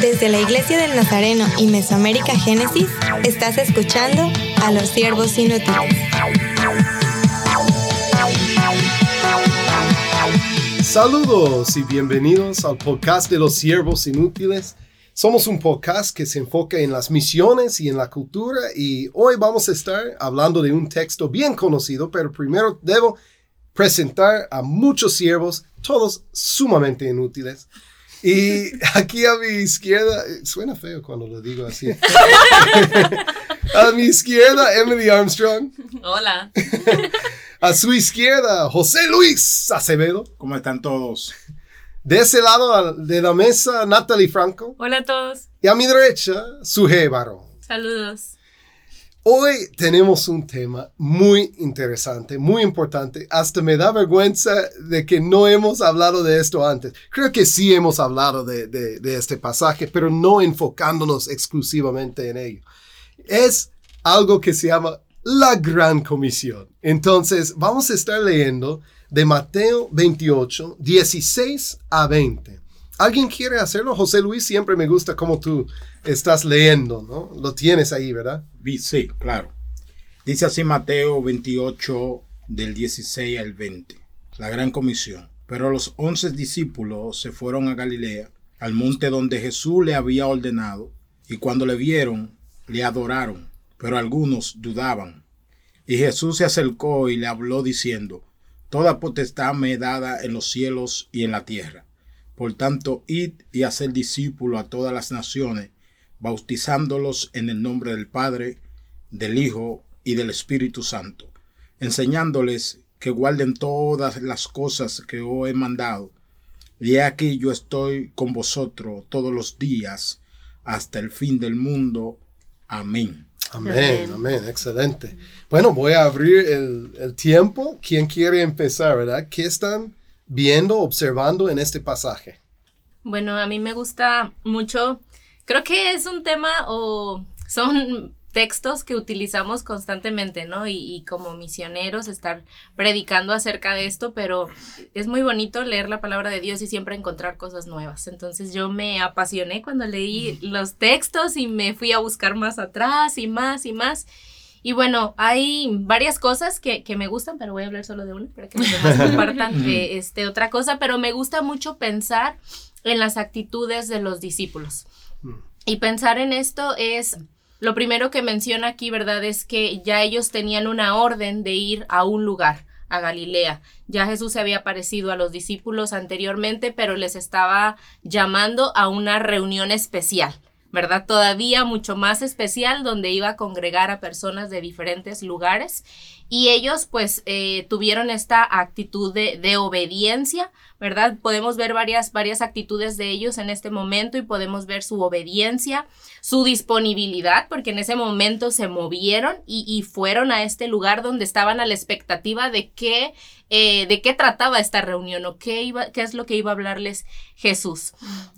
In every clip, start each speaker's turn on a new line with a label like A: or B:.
A: Desde la Iglesia del Nazareno y Mesoamérica Génesis, estás escuchando a los siervos inútiles.
B: Saludos y bienvenidos al podcast de los siervos inútiles. Somos un podcast que se enfoca en las misiones y en la cultura y hoy vamos a estar hablando de un texto bien conocido, pero primero debo presentar a muchos siervos, todos sumamente inútiles. Y aquí a mi izquierda, suena feo cuando lo digo así. a mi izquierda, Emily Armstrong.
C: Hola.
B: A su izquierda, José Luis Acevedo.
D: ¿Cómo están todos?
B: De ese lado de la mesa, Natalie Franco.
C: Hola a todos.
B: Y a mi derecha, Suje Barón.
C: Saludos.
B: Hoy tenemos un tema muy interesante, muy importante. Hasta me da vergüenza de que no hemos hablado de esto antes. Creo que sí hemos hablado de, de, este pasaje, pero no enfocándonos exclusivamente en ello. Es algo que se llama la gran comisión. Entonces, vamos a estar leyendo de Mateo 28, 16 a 20. ¿Alguien quiere hacerlo? José Luis, siempre me gusta cómo tú estás leyendo, ¿no? Lo tienes ahí, ¿verdad?
D: Sí, claro. Dice así Mateo 28 del 16 al 20, la gran comisión. Pero los once discípulos se fueron a Galilea, al monte donde Jesús le había ordenado, y cuando le vieron, le adoraron, pero algunos dudaban. Y Jesús se acercó y le habló diciendo, Toda potestad me he dada en los cielos y en la tierra. Por tanto, id y haced discípulo a todas las naciones, bautizándolos en el nombre del Padre, del Hijo y del Espíritu Santo, enseñándoles que guarden todas las cosas que os he mandado. Y aquí yo estoy con vosotros todos los días hasta el fin del mundo. Amén.
B: Amén, amén, excelente. Bueno, voy a abrir el, el, tiempo. ¿Quién quiere empezar, verdad? ¿Qué están viendo, observando en este pasaje?
C: Bueno, a mí me gusta mucho, creo que es un tema o son textos que utilizamos constantemente, ¿no? Y, como misioneros estar predicando acerca de esto, pero es muy bonito leer la palabra de Dios y siempre encontrar cosas nuevas. Entonces yo me apasioné cuando leí los textos y me fui a buscar más atrás y más y más. Y bueno, hay varias cosas que, me gustan, pero voy a hablar solo de una para que los demás compartan eh, este, otra cosa, pero me gusta mucho pensar en las actitudes de los discípulos. Mm. Y pensar en esto es lo primero que menciona aquí, ¿verdad? Es que ya ellos tenían una orden de ir a un lugar, a Galilea. Ya Jesús se había aparecido a los discípulos anteriormente, pero les estaba llamando a una reunión especial. ¿Verdad? Todavía mucho más especial donde iba a congregar a personas de diferentes lugares y ellos pues eh, tuvieron esta actitud de, de, obediencia, ¿verdad? Podemos ver varias, varias actitudes de ellos en este momento y podemos ver su obediencia, su disponibilidad, porque en ese momento se movieron y, y fueron a este lugar donde estaban a la expectativa de qué, eh, de qué trataba esta reunión o qué, iba, qué es lo que iba a hablarles Jesús.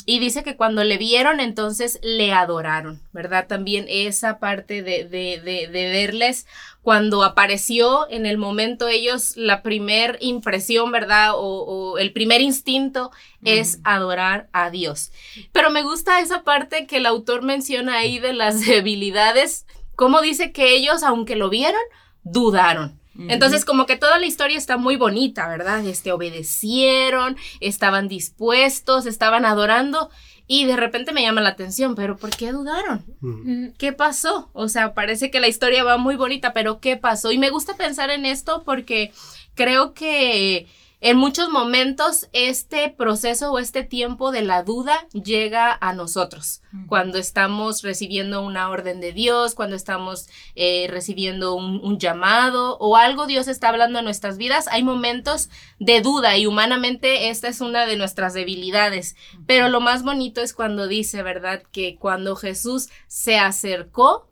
C: Y dice que cuando le vieron, entonces le adoraron, ¿verdad? También esa parte de, de, de, de verles cuando apareció en el momento ellos, la primer impresión, ¿verdad? O, el primer instinto es adorar a Dios. Pero me gusta esa parte que el autor menciona ahí de las debilidades, como dice que ellos, aunque lo vieron, dudaron. Entonces, como que toda la historia está muy bonita, ¿verdad? Este, obedecieron, estaban dispuestos, estaban adorando, y de repente me llama la atención, pero ¿por qué dudaron? Mm. ¿Qué pasó? O sea, parece que la historia va muy bonita, pero ¿qué pasó? Y me gusta pensar en esto porque creo que en muchos momentos este proceso o este tiempo de la duda llega a nosotros cuando estamos recibiendo una orden de Dios, cuando estamos eh, recibiendo un, llamado o algo Dios está hablando en nuestras vidas. Hay momentos de duda y humanamente esta es una de nuestras debilidades. Pero lo más bonito es cuando dice, ¿verdad? Que cuando Jesús se acercó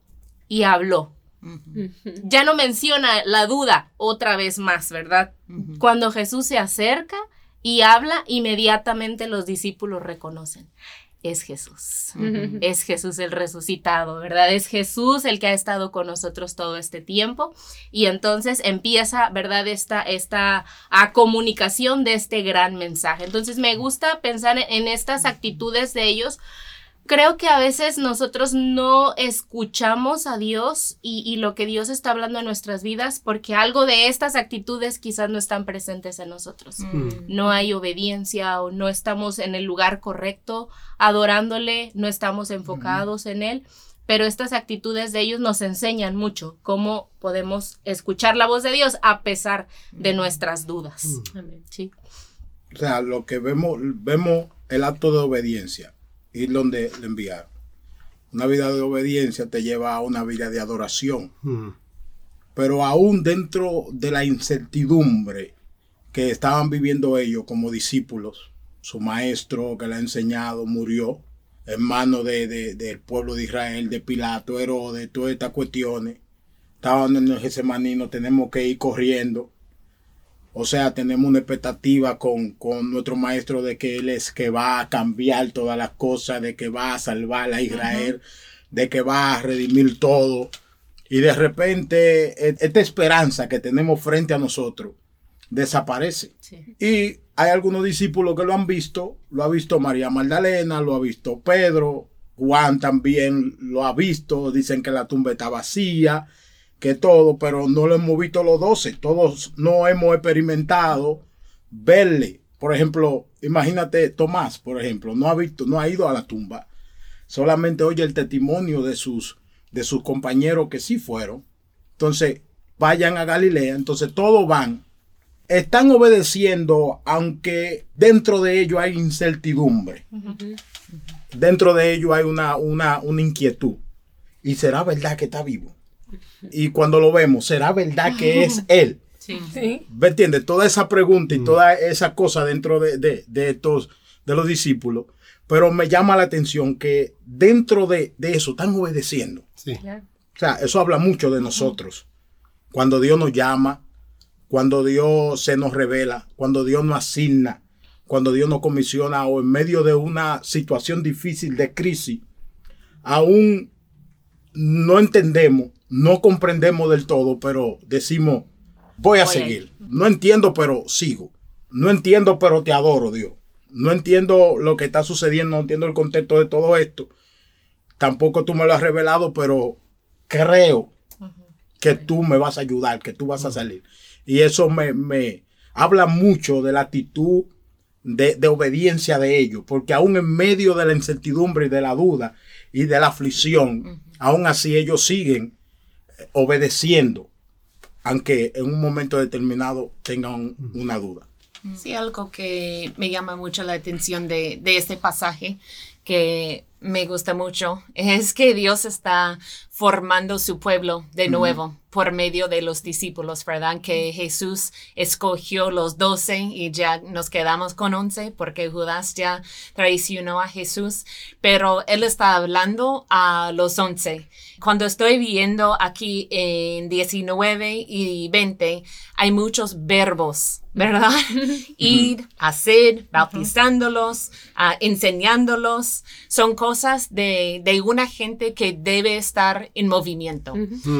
C: y habló. Ya no menciona la duda otra vez más, ¿verdad? Cuando Jesús se acerca y habla, inmediatamente los discípulos reconocen. es Jesús. Es Jesús el resucitado, ¿verdad? Es Jesús el que ha estado con nosotros todo este tiempo. Y entonces empieza, ¿verdad? Esta, esta a comunicación de este gran mensaje. Entonces me gusta pensar en estas actitudes de ellos creo que a veces nosotros no escuchamos a Dios y, lo que Dios está hablando en nuestras vidas porque algo de estas actitudes quizás no están presentes en nosotros. Mm. No hay obediencia o no estamos en el lugar correcto adorándole, no estamos enfocados en Él. Pero estas actitudes de ellos nos enseñan mucho cómo podemos escuchar la voz de Dios a pesar de nuestras dudas.
D: Sí. O sea, lo que vemos, vemos el acto de obediencia ir donde le enviaron. Una vida de obediencia te lleva a una vida de adoración. Hmm. Pero aún dentro de la incertidumbre que estaban viviendo ellos como discípulos, su maestro que le ha enseñado murió en manos de, del pueblo de Israel, de Pilato, Herodes, todas estas cuestiones. Estaban en el Getsemaní, tenemos que ir corriendo o sea, tenemos una expectativa con, nuestro maestro de que él es que va a cambiar todas las cosas, de que va a salvar a Israel, de que va a redimir todo. Y de repente e, esta esperanza que tenemos frente a nosotros desaparece. Y hay algunos discípulos que lo han visto, lo ha visto María Magdalena, lo ha visto Pedro, Juan también lo ha visto, dicen que la tumba está vacía que todo, pero no lo hemos visto los doce. Todos no hemos experimentado verle. Por ejemplo, imagínate Tomás, por ejemplo, no ha visto, no ha ido a la tumba. Solamente oye el testimonio de sus, de sus compañeros que sí fueron. Entonces, vayan a Galilea. Entonces, todos van. Están obedeciendo, aunque dentro de ellos hay incertidumbre. Dentro de ellos hay una, una, una inquietud. ¿Y será verdad que está vivo? Y cuando lo vemos, ¿será verdad que es Él? Sí. sí. ¿Me entiendes? Toda esa pregunta y mm. toda esa cosa dentro de, estos, de los discípulos. Pero me llama la atención que dentro de, eso están obedeciendo. Sí. O sea, eso habla mucho de nosotros. Cuando Dios nos llama, cuando Dios se nos revela, cuando Dios nos asigna, cuando Dios nos comisiona o en medio de una situación difícil de crisis, aún no entendemos no comprendemos del todo, pero decimos, voy a seguir. No entiendo, pero sigo. No entiendo, pero te adoro, Dios. No entiendo lo que está sucediendo, no entiendo el contexto de todo esto. Tampoco tú me lo has revelado, pero creo que tú me vas a ayudar, que tú vas a salir. Y eso me, me habla mucho de la actitud de, de, obediencia de ellos, porque aún en medio de la incertidumbre y de la duda y de la aflicción, aún así ellos siguen obedeciendo, aunque en un momento determinado tengan una duda.
E: Sí, algo que me llama mucho la atención de, de este pasaje, que me gusta mucho, es que Dios está formando su pueblo de nuevo por medio de los discípulos, ¿verdad? Que Jesús escogió los doce y ya nos quedamos con once porque Judas ya traicionó a Jesús, pero Él está hablando a los once. Cuando estoy viendo aquí en 19 y 20, hay muchos verbos, ¿verdad? Ir, hacer, bautizándolos, uh, enseñándolos, son cosas de, de una gente que debe estar en movimiento,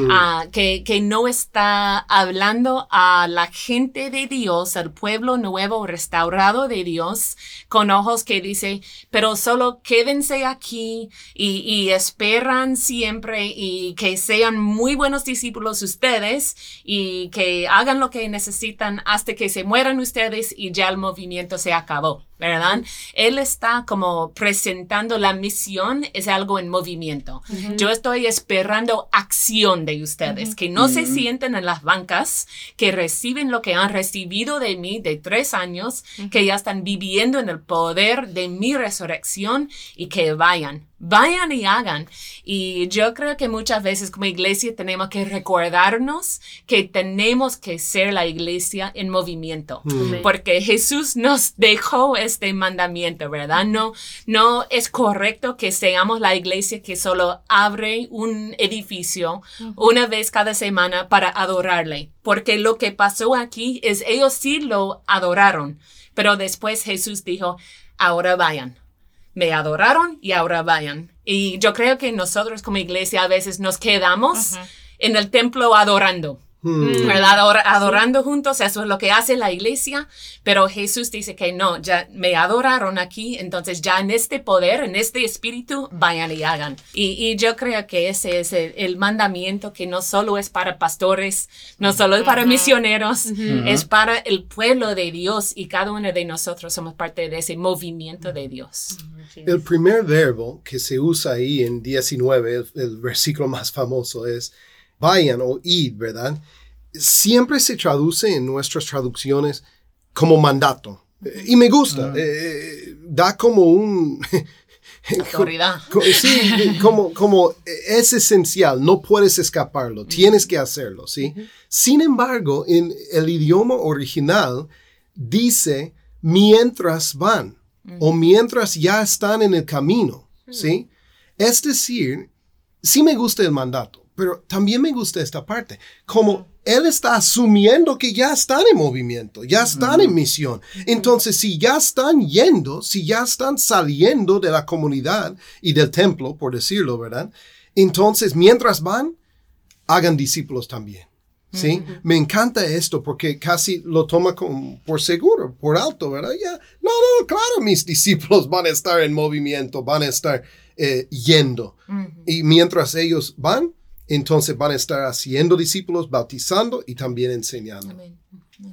E: ah, que, que, no está hablando a la gente de Dios, al pueblo nuevo restaurado de Dios, con ojos que dice, pero solo quédense aquí y, y esperan siempre y que sean muy buenos discípulos ustedes y que hagan lo que necesitan hasta que se mueran ustedes y ya el movimiento se acabó. ¿Verdad? Él está como presentando la misión, es algo en movimiento. Yo estoy esperando acción de ustedes, que no se sienten en las bancas, que reciben lo que han recibido de mí de tres años, que ya están viviendo en el poder de mi resurrección y que vayan, vayan y hagan. Y yo creo que muchas veces como iglesia tenemos que recordarnos que tenemos que ser la iglesia en movimiento, porque Jesús nos dejó este mandamiento, ¿verdad? No, no es correcto que seamos la iglesia que solo abre un edificio una vez cada semana para adorarle, porque lo que pasó aquí es ellos sí lo adoraron, pero después Jesús dijo, ahora vayan me adoraron y ahora vayan. Y yo creo que nosotros como iglesia a veces nos quedamos en el templo adorando.
B: Hmm.
E: ¿verdad? Ador- adorando juntos, eso es lo que hace la iglesia, pero Jesús dice que no, ya me adoraron aquí, entonces ya en este poder, en este espíritu, vayan y hagan. Y, y yo creo que ese es el, el mandamiento que no solo es para pastores, no solo es para misioneros, es para el pueblo de Dios y cada uno de nosotros somos parte de ese movimiento de Dios.
B: El primer verbo que se usa ahí en 19, el, el versículo más famoso, es vayan o id, ¿verdad? Siempre se traduce en nuestras traducciones como mandato. Eh, Y me gusta, eh, da como un...
E: Autoridad.
B: Co- Sí, como, como es esencial, no puedes escaparlo, tienes que hacerlo, ¿sí? Sin embargo, en el idioma original dice mientras van o mientras ya están en el camino, ¿sí? Es decir, sí me gusta el mandato, pero también me gusta esta parte, como él está asumiendo que ya están en movimiento, ya están en misión. Entonces, si ya están yendo, si ya están saliendo de la comunidad y del templo, por decirlo, ¿verdad? Entonces, mientras van, hagan discípulos también. ¿Sí? Me encanta esto porque casi lo toma como por seguro, por alto, ¿verdad? Ya, no, no, claro, mis discípulos van a estar en movimiento, van a estar eh, yendo. Y mientras ellos van, entonces van a estar haciendo discípulos, bautizando y también enseñando.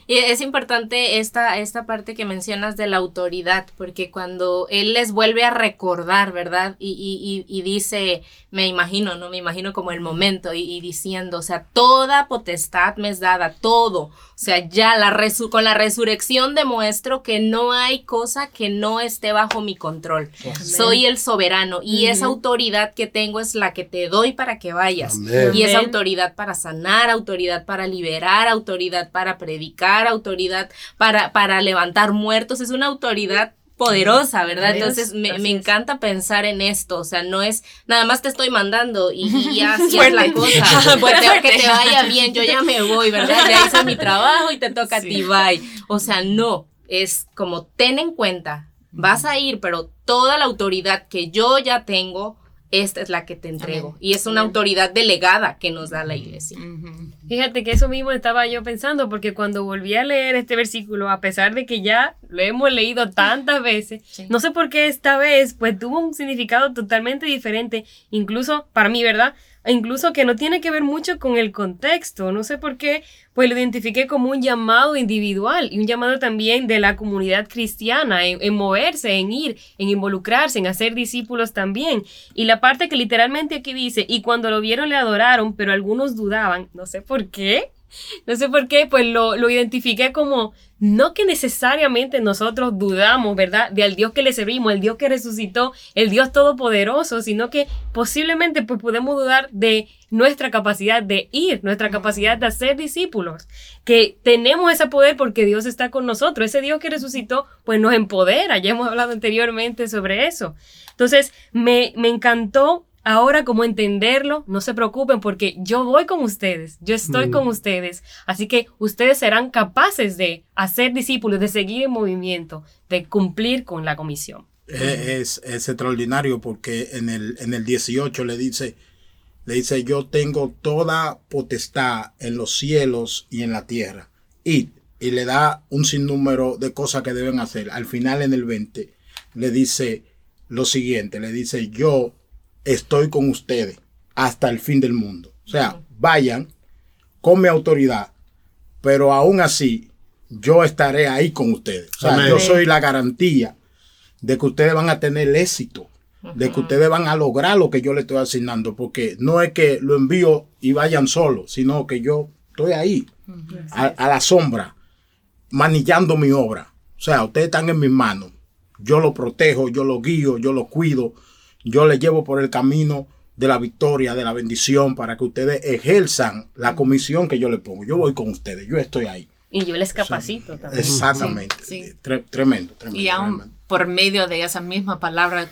C: Y es importante esta, esta parte que mencionas de la autoridad, porque cuando él les vuelve a recordar, ¿verdad? Y, y, y, y dice, me imagino, ¿no? Me imagino como el momento y, y diciendo, o sea, toda potestad me es dada, todo. O sea, ya la resu- con la resurrección demuestro que no hay cosa que no esté bajo mi control. Soy el soberano y esa autoridad que tengo es la que te doy para que vayas.
B: Amén.
C: Y es
F: Amén.
C: autoridad para sanar, autoridad para liberar, autoridad para predicar, autoridad para, para levantar muertos. Es una autoridad poderosa, ¿verdad? Entonces me, me encanta pensar en esto, o sea, no es nada más te estoy mandando y, y ya así es la cosa, pues tengo que te vaya bien, yo ya me voy, ¿verdad? Ya hice mi trabajo y te toca
E: Sí.
C: a ti, bye. O sea, no, es como ten en cuenta, vas a ir, pero toda la autoridad que yo ya tengo, esta es la que te entrego.
E: Amén.
C: Y es una autoridad delegada que nos da la iglesia.
E: Ujú.
F: Fíjate que eso mismo estaba yo pensando, porque cuando volví a leer este versículo, a pesar de que ya lo hemos leído tantas veces,
E: Sí.
F: no sé por qué esta vez, pues tuvo un significado totalmente diferente, incluso para mí, ¿verdad? E Incluso que no tiene que ver mucho con el contexto, no sé por qué, pues lo identifiqué como un llamado individual y un llamado también de la comunidad cristiana en, en moverse, en ir, en involucrarse, en hacer discípulos también. Y la parte que literalmente aquí dice, y cuando lo vieron le adoraron, pero algunos dudaban, no sé por qué, no sé por qué, pues lo, lo identifiqué como, no que necesariamente nosotros dudamos, ¿verdad? Del Dios que le servimos, el Dios que resucitó, el Dios todopoderoso, sino que posiblemente pues podemos dudar de nuestra capacidad de ir, nuestra capacidad de hacer discípulos, que tenemos ese poder porque Dios está con nosotros, ese Dios que resucitó pues nos empodera, ya hemos hablado anteriormente sobre eso. Entonces me, me encantó ahora como entenderlo, no se preocupen porque yo voy con ustedes, yo estoy
B: Mm.
F: con ustedes, así que ustedes serán capaces de hacer discípulos, de seguir en movimiento, de cumplir con la comisión.
D: Eh, Es, es extraordinario porque en el, en el 18 le dice, le dice, yo tengo toda potestad en los cielos y en la tierra. Y, y le da un sinnúmero de cosas que deben hacer. Al final en el 20 le dice lo siguiente, le dice, yo estoy con ustedes hasta el fin del mundo. O sea, vayan con mi autoridad, pero aún así yo estaré ahí con ustedes. O sea,
B: Amén.
D: yo soy la garantía de que ustedes van a tener éxito, de que ustedes van a lograr lo que yo les estoy asignando, porque no es que lo envío y vayan solos, sino que yo estoy ahí, a, a la sombra, manillando mi obra. O sea, ustedes están en mis manos. Yo lo protejo, yo lo guío, yo lo cuido, yo les llevo por el camino de la victoria, de la bendición, para que ustedes ejerzan la comisión que yo les pongo. Yo voy con ustedes, yo estoy ahí.
F: Y yo les capacito también.
D: Exactamente.
E: Sí, sí.
D: Tre- tremendo, tremendo.
E: Y aún
D: tremendo.
E: por medio de esa misma palabra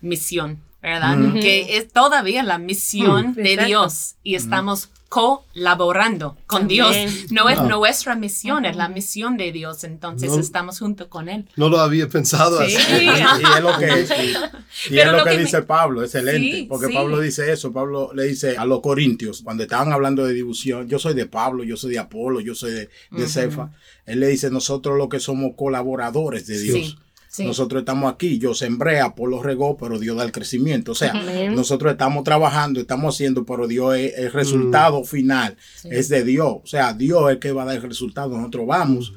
E: comisión, ¿verdad? Que es todavía la misión
F: Mm.
E: de
F: Exacto.
E: Dios y estamos colaborando con. Dios. No es
B: Ah.
E: nuestra misión, es la misión de Dios. Entonces
B: No-
E: estamos junto con Él.
B: No lo había pensado
E: Sí.
B: así.
D: Y, es lo que, y- es lo
E: lo
D: que,
E: que me-
D: dice Pablo, excelente,
E: Sí,
D: porque
E: sí.
D: Pablo dice eso, Pablo le dice a los corintios, cuando estaban hablando de difusión, yo soy de Pablo, yo soy de Apolo, yo soy de, de Cefa, él le dice, nosotros lo que somos colaboradores de Dios.
E: Sí.
D: Nosotros estamos aquí, yo sembré, Apolo regó, pero Dios da el crecimiento. O sea,
F: Amén.
D: nosotros estamos trabajando, estamos haciendo, pero Dios es el resultado final, es de Dios. O sea, Dios es el que va a dar el resultado. Nosotros vamos,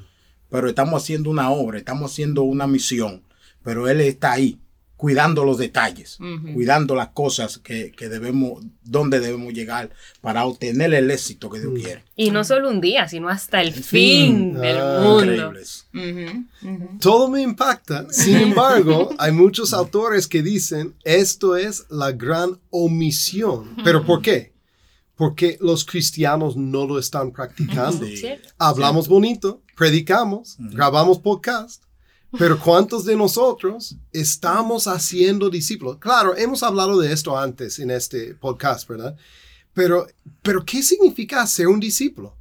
D: pero estamos haciendo una obra, estamos haciendo una misión, pero Él está ahí, cuidando los detalles, cuidando las cosas que, que debemos, donde debemos llegar para obtener el éxito que Dios quiere.
F: Y no solo un día, sino hasta el
D: fin.
F: fin del
B: Ah,
F: mundo.
B: Todo me impacta. Sin embargo, hay muchos autores que dicen esto es la gran omisión. ¿Pero por qué? Porque los cristianos no lo están practicando.
D: Sí.
F: ¿Cierto?
B: Hablamos bonito, predicamos, grabamos podcast, pero ¿cuántos de nosotros estamos haciendo discípulos? Claro, hemos hablado de esto antes en este podcast, ¿verdad? Pero, pero ¿qué significa hacer un discípulo?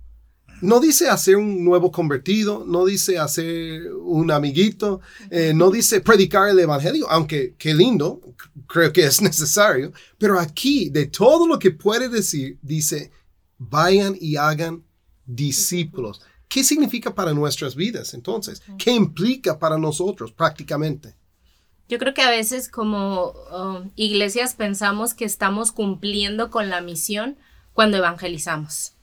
B: No dice hacer un nuevo convertido, no dice hacer un amiguito, eh, no dice predicar el evangelio, aunque qué lindo, creo que es necesario, pero aquí de todo lo que puede decir, dice, vayan y hagan discípulos. ¿Qué significa para nuestras vidas entonces? ¿Qué implica para nosotros prácticamente?
C: Yo creo que a veces como um, iglesias pensamos que estamos cumpliendo con la misión cuando evangelizamos.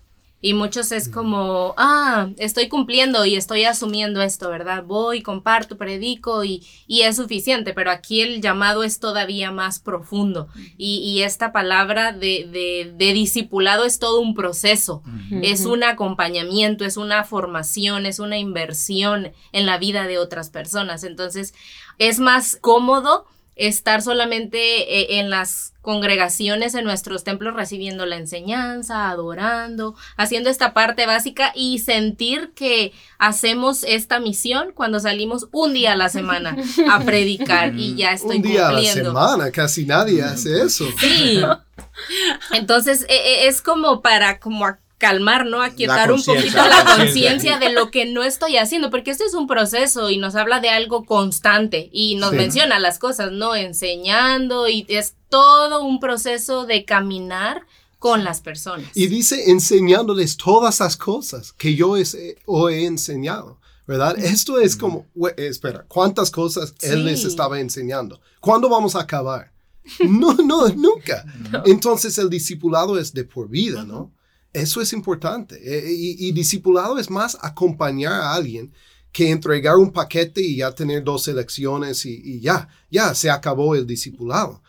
C: Y muchos es como, ah, estoy cumpliendo y estoy asumiendo esto, ¿verdad? Voy, comparto, predico y, y es suficiente, pero aquí el llamado es todavía más profundo. Y, y esta palabra de, de, de discipulado es todo un proceso, es un acompañamiento, es una formación, es una inversión en la vida de otras personas. Entonces, es más cómodo estar solamente eh, en las congregaciones, en nuestros templos, recibiendo la enseñanza, adorando, haciendo esta parte básica y sentir que hacemos esta misión cuando salimos un día a la semana a predicar y ya estoy
B: un día a la semana, casi nadie hace eso.
C: Sí. Entonces e- e- es como para como calmar, ¿no? Aquietar un poquito
D: la conciencia.
C: de lo que no estoy haciendo, porque este es un proceso y nos habla de algo constante y nos
B: Sí.
C: menciona las cosas, ¿no? Enseñando y es todo un proceso de caminar con las personas.
B: Y dice enseñándoles todas las cosas que yo es- os he enseñado, ¿verdad? Esto es como, we- espera, ¿cuántas cosas él les estaba enseñando? ¿Cuándo vamos a acabar? No, no, nunca. Entonces el discipulado es de por vida, ¿no? Eso es importante. Eh, Y, y discipulado es más acompañar a alguien que entregar un paquete y ya tener dos elecciones y, y ya, ya se acabó el discipulado.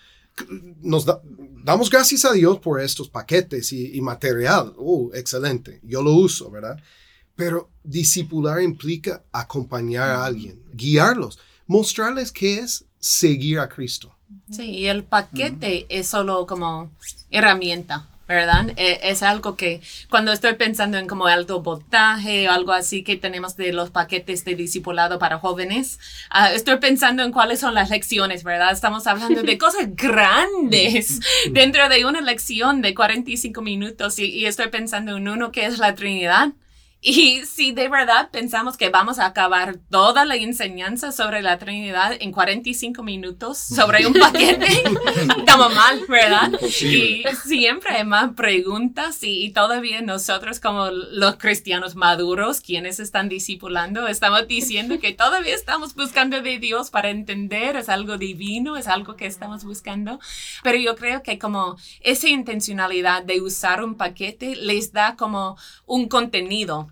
B: Nos da- damos gracias a Dios por estos paquetes y, y material. Uh, excelente. Yo lo uso, ¿verdad? Pero discipular implica acompañar a alguien, guiarlos, mostrarles qué es seguir a Cristo.
E: Sí, y el paquete es solo como herramienta, ¿verdad? E- Es, algo que cuando estoy pensando en como algo botaje o algo así que tenemos de los paquetes de discipulado para jóvenes, ah, estoy pensando en cuáles son las lecciones, ¿verdad? Estamos hablando de cosas grandes dentro de una lección de 45 minutos y, y estoy pensando en uno que es la Trinidad. Y si de verdad pensamos que vamos a acabar toda la enseñanza sobre la Trinidad en 45 minutos sobre un paquete, estamos mal, ¿verdad? Y siempre hay más preguntas y, y todavía nosotros como los cristianos maduros, quienes están discipulando, estamos diciendo que todavía estamos buscando de Dios para entender, es algo divino, es algo que estamos buscando. Pero yo creo que como esa intencionalidad de usar un paquete les da como un contenido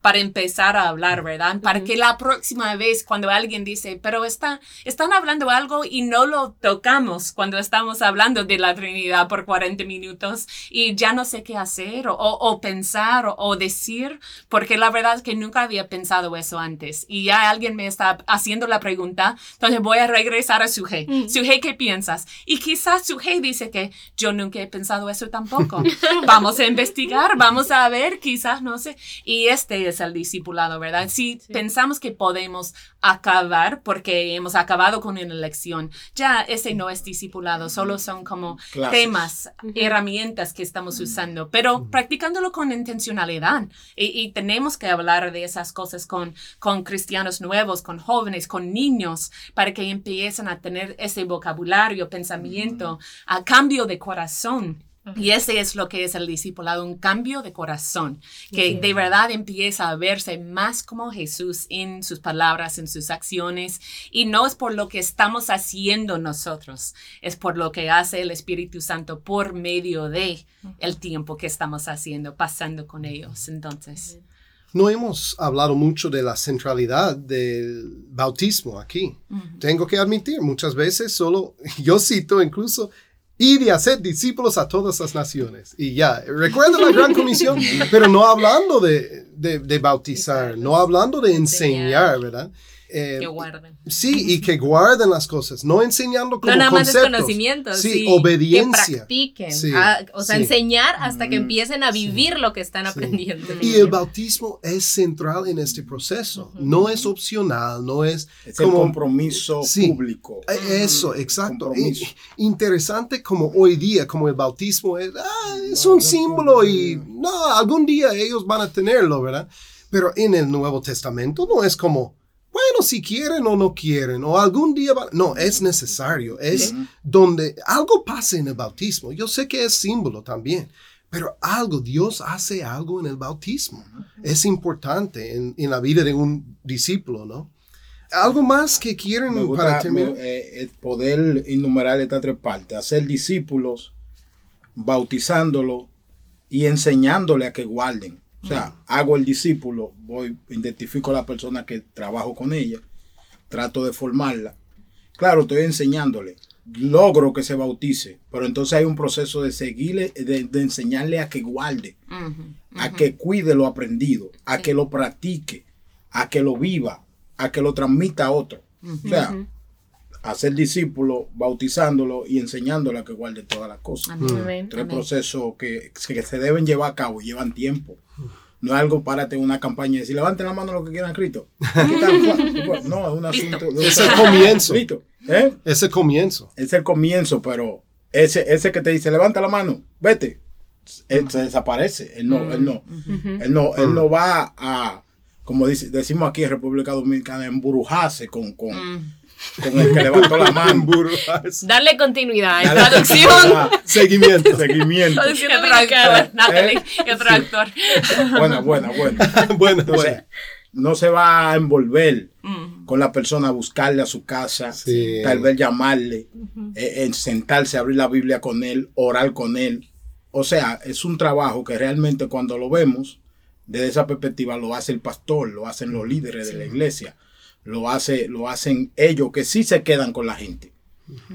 E: para empezar a hablar, ¿verdad? Para que la próxima vez cuando alguien dice, pero está, están hablando algo y no lo tocamos cuando estamos hablando de la Trinidad por 40 minutos y ya no sé qué hacer o, pensar o, o decir, porque la verdad es que nunca había pensado eso antes y ya alguien me está haciendo la pregunta, entonces voy a regresar a Suje. Suje, ¿qué piensas? Y quizás Suje dice que yo nunca he pensado eso tampoco. vamos a investigar, vamos a ver, quizás no sé. Y este es el discipulado, ¿verdad? Si pensamos que podemos acabar porque hemos acabado con una lección, ya ese no es discipulado, solo son como
D: Clases.
E: temas, herramientas que estamos usando, pero practicándolo con intencionalidad. Y, y tenemos que hablar de esas cosas con, con cristianos nuevos, con jóvenes, con niños, para que empiecen a tener ese vocabulario, pensamiento, a cambio de corazón. Y ese es lo que es el discipulado, un cambio de corazón, que de verdad empieza a verse más como Jesús en sus palabras, en sus acciones, y no es por lo que estamos haciendo nosotros, es por lo que hace el Espíritu Santo por medio de el tiempo que estamos haciendo, pasando con ellos. Entonces,
B: No hemos hablado mucho de la centralidad del bautismo aquí. Tengo que admitir, muchas veces solo, yo cito incluso, y hacer discípulos a todas las naciones. Y ya, recuerda la gran comisión, pero no hablando de, de- de bautizar, no hablando de enseñar, ¿verdad? Eh,
E: que guarden.
B: Sí, y que guarden las cosas, no enseñando como
C: No nada más es
B: conceptos.
C: conocimiento,
B: sí,
C: sí,
B: obediencia.
C: Que practiquen,
B: Sí,
C: ah, o sea,
B: sí.
C: enseñar hasta que empiecen a vivir lo que están aprendiendo.
B: Y el bautismo es central en este proceso, no es opcional, no es
D: Es el compromiso
B: Sí.
D: público.
B: Eh, Eso, exacto. Interesante como hoy día, como el bautismo es, ah, es un símbolo y no, algún día ellos van a tenerlo, ¿verdad? Pero en el Nuevo Testamento no es como, bueno, si quieren o no quieren, o algún día van, no, es necesario, es donde algo pasa en el bautismo. Yo sé que es símbolo también. Pero algo, Dios hace algo en el bautismo. Es importante en, en la vida de un discípulo, ¿no? ¿Algo más que quieren
D: Me
B: para
D: gusta
B: terminar?
D: me- eh, el poder enumerar estas tres partes, hacer discípulos, bautizándolo y enseñándole a que guarden. O sea, hago el discípulo, voy, identifico a la persona que trabajo con ella, trato de formarla. Claro, estoy enseñándole, logro que se bautice, pero entonces hay un proceso de seguirle, de, de enseñarle a que guarde, a que cuide lo aprendido, a que lo practique, a que lo viva, a que lo transmita a otro. O sea, hacer discípulo, bautizándolo y enseñándole a que guarde todas las cosas.
F: Amén.
D: Tres
E: Amén.
D: procesos que, que se deben llevar a cabo, llevan tiempo. No es algo párate en una campaña y decir, levanten la mano los que quieran Cristo. No, es un asunto. de un-
B: Es el comienzo.
D: Listo. ¿Eh?
B: Es el comienzo.
D: Es el comienzo, pero ese, ese que te dice, levanta la mano, vete, él se desaparece. Él no, él no, él no, él no va a, como dice, decimos aquí en República Dominicana, embrujarse con, con, con el que levantó la mano.
F: Darle continuidad.
D: Dale
F: Traducción.
B: Seguimiento.
D: Seguimiento.
F: Traducción dominicana.
E: Natalie, y otro actor.
D: Buena, buena, buena.
B: bueno, bueno.
D: no se va a envolver con la persona, a buscarle a su casa,
B: Sí.
D: tal vez llamarle, eh, en sentarse, abrir la Biblia con él, orar con él. O sea, es un trabajo que realmente cuando lo vemos, desde esa perspectiva, lo hace el pastor, lo hacen los líderes de la iglesia, lo, hace, lo hacen ellos que sí se quedan con la gente,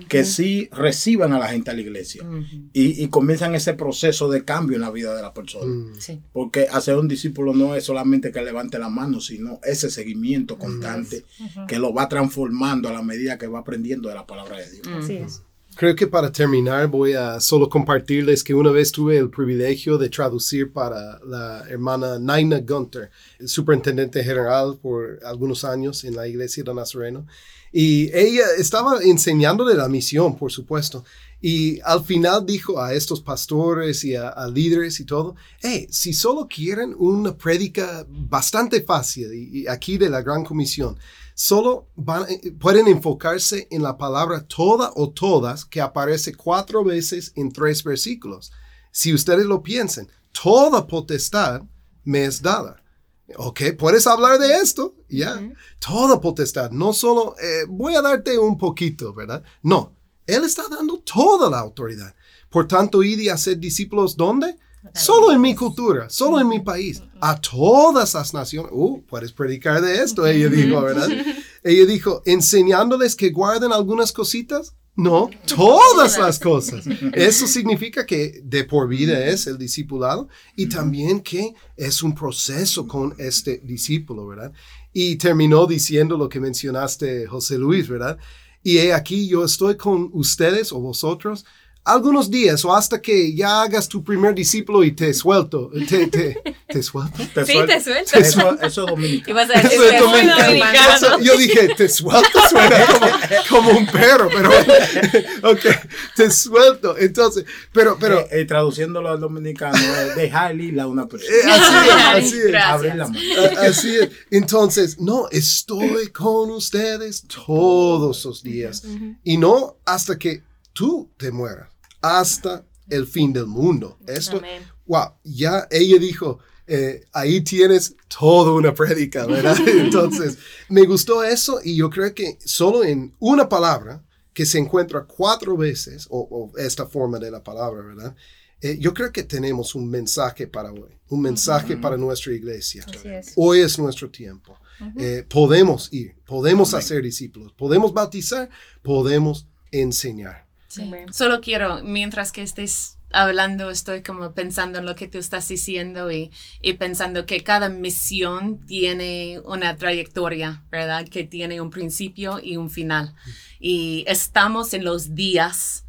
D: que sí reciban a la gente a la iglesia y, y comienzan ese proceso de cambio en la vida de la persona.
E: Sí.
D: Porque hacer un discípulo no es solamente que levante la mano, sino ese seguimiento constante que lo va transformando a la medida que va aprendiendo de la palabra de Dios.
F: Así es.
B: Creo que para terminar voy a solo compartirles que una vez tuve el privilegio de traducir para la hermana Naina Gunter, superintendente general por algunos años en la iglesia de Nazareno. Y ella estaba enseñándole la misión, por supuesto. Y al final dijo a estos pastores y a, a líderes y todo, hey, si solo quieren una prédica bastante fácil y, y aquí de la Gran Comisión, solo van- eh, pueden enfocarse en la palabra toda o todas que aparece cuatro veces en tres versículos. Si ustedes lo piensan, toda potestad me es dada. Ok, puedes hablar de esto, ya. Toda potestad, no solo eh, voy a darte un poquito, ¿verdad? No, Él está dando toda la autoridad. Por tanto, id y hacer discípulos, ¿dónde? Solo en mi cultura, solo en mi país, a todas las naciones. Uh, puedes predicar de esto, ella dijo, ¿verdad? Ella dijo, enseñándoles que guarden algunas cositas. No, todas las cosas. Eso significa que de por vida es el discipulado y también que es un proceso con este discípulo, ¿verdad? Y terminó diciendo lo que mencionaste, José Luis, ¿verdad? Y he aquí, yo estoy con ustedes o vosotros algunos días o hasta que ya hagas tu primer discípulo y te suelto. Te, te, te suelto.
D: Te
F: Sí,
D: suel-
F: te suelto.
D: Eso, eso es dominicano.
C: Ibas a decir
B: Eso es
C: que es muy
B: dominicano.
C: dominicano.
B: Eso- Yo dije, te suelto, suena como, como un perro, pero ok, te suelto. Entonces, pero, pero,
D: Eh, eh, traduciéndolo al dominicano, es dejar ir a una persona.
B: eh, así es, así es.
D: Abrir la mano.
B: Así es. Entonces, no, estoy con ustedes todos los días. Y no hasta que tú te mueras, hasta el fin del mundo. Esto,
F: Amén.
B: wow, ya ella dijo, eh, ahí tienes toda una prédica, ¿verdad? Entonces, me gustó eso y yo creo que solo en una palabra que se encuentra cuatro veces, o, o esta forma de la palabra, ¿verdad? Eh, yo creo que tenemos un mensaje para hoy, un mensaje para nuestra iglesia.
F: Así es.
B: Hoy es nuestro tiempo. Eh, podemos ir, podemos hacer discípulos, podemos bautizar, podemos enseñar.
E: Solo quiero, mientras que estés hablando, estoy como pensando en lo que tú estás diciendo y, y pensando que cada misión tiene una trayectoria, ¿verdad? Que tiene un principio y un final. Y estamos en los días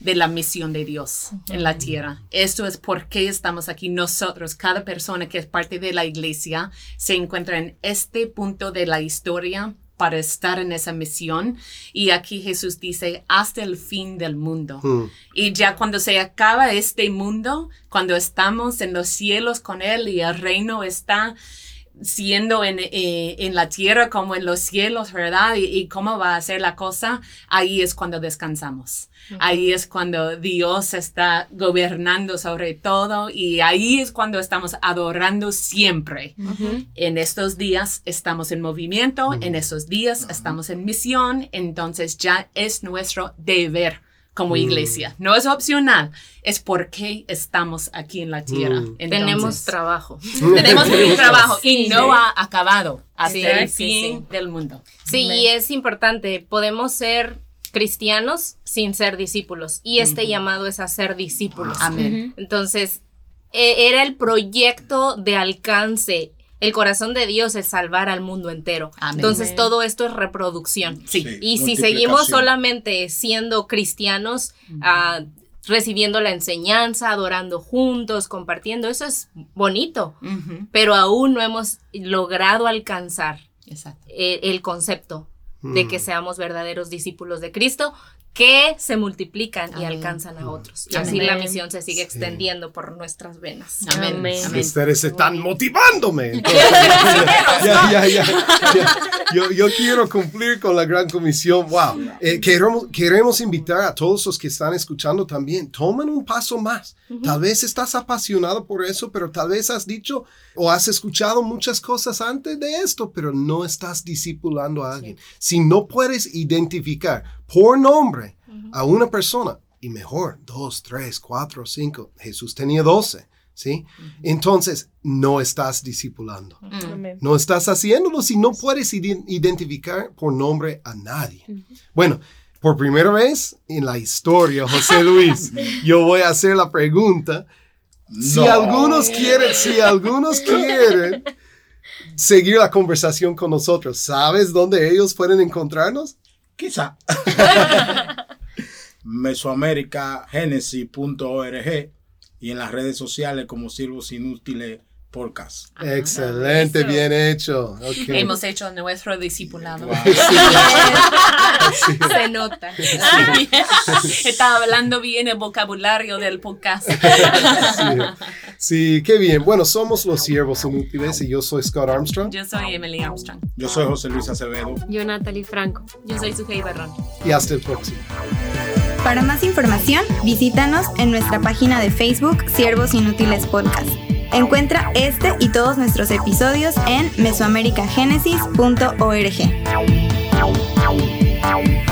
E: de la misión de Dios en la tierra. Esto es por qué estamos aquí nosotros. Cada persona que es parte de la iglesia se encuentra en este punto de la historia para estar en esa misión. Y aquí Jesús dice, hasta el fin del mundo.
B: Mm.
E: Y ya cuando se acaba este mundo, cuando estamos en los cielos con Él y el reino está siendo en, eh, en la tierra como en los cielos, ¿verdad? Y, y cómo va a ser la cosa, ahí es cuando descansamos. Ahí es cuando Dios está gobernando sobre todo y ahí es cuando estamos adorando siempre. En estos días estamos en movimiento, en estos días estamos en misión, entonces ya es nuestro deber como iglesia. No es opcional, es porque estamos aquí en la tierra.
B: Mm.
E: Entonces,
C: Tenemos trabajo.
E: tenemos un trabajo y no
F: sí.
E: ha acabado hasta
C: Sí,
E: el
C: sí,
E: fin
C: sí.
E: del mundo.
C: Sí, y es importante, podemos ser cristianos sin ser discípulos y este llamado es a ser discípulos.
E: Amén.
C: Entonces, e- era el proyecto de alcance. El corazón de Dios es salvar al mundo entero.
E: Amén.
F: Amén.
C: todo esto es reproducción.
E: Sí.
D: Sí.
C: Y si seguimos solamente siendo cristianos, ah, recibiendo la enseñanza, adorando juntos, compartiendo, eso es bonito, pero aún no hemos logrado alcanzar el concepto de
B: Mm.
C: que seamos verdaderos discípulos de Cristo que se multiplican y
E: Amén.
C: alcanzan a otros. Y
E: Amén.
C: así la misión se sigue
B: Sí.
C: extendiendo por nuestras venas.
E: Amén.
F: Amén.
E: Amén.
B: Ustedes están motivándome. Entonces, ya, ya, ya, ya. Yo, yo quiero cumplir con la gran comisión. Wow. Eh, queremos, queremos invitar a todos los que están escuchando también. Tomen un paso más. Tal vez estás apasionado por eso, pero tal vez has dicho o has escuchado muchas cosas antes de esto, pero no estás discipulando a alguien. Si no puedes identificar por nombre a una persona, y mejor, dos, tres, cuatro, cinco, Jesús tenía doce, ¿sí? Entonces, no estás discipulando. No estás haciéndolo si no puedes ide- identificar por nombre a nadie. Bueno, por primera vez en la historia, José Luis, yo voy a hacer la pregunta. Si
D: No.
B: algunos quieren, si algunos quieren seguir la conversación con nosotros, ¿sabes dónde ellos pueden encontrarnos?
D: Quizá. Mesoamericagenesis.org y en las redes sociales como Siervos Inútiles Podcast.
B: Excelente,
E: eso.
B: bien hecho.
E: Hemos hecho nuestro discipulado.
D: Wow.
B: Sí.
C: Se nota.
E: Está hablando bien el vocabulario del podcast.
B: Sí. Sí, qué bien. Bueno, somos los siervos inútiles y yo soy Scott Armstrong
E: Yo soy Emily Armstrong.
D: Yo soy José Luis Acevedo.
F: Yo, Natalie Franco.
E: Yo soy Sujei Barrón.
B: y hasta el próximo.
A: Para más información, visítanos en nuestra página de Facebook Siervos Inútiles Podcast. Encuentra este y todos nuestros episodios en mesoamericagenesis.org.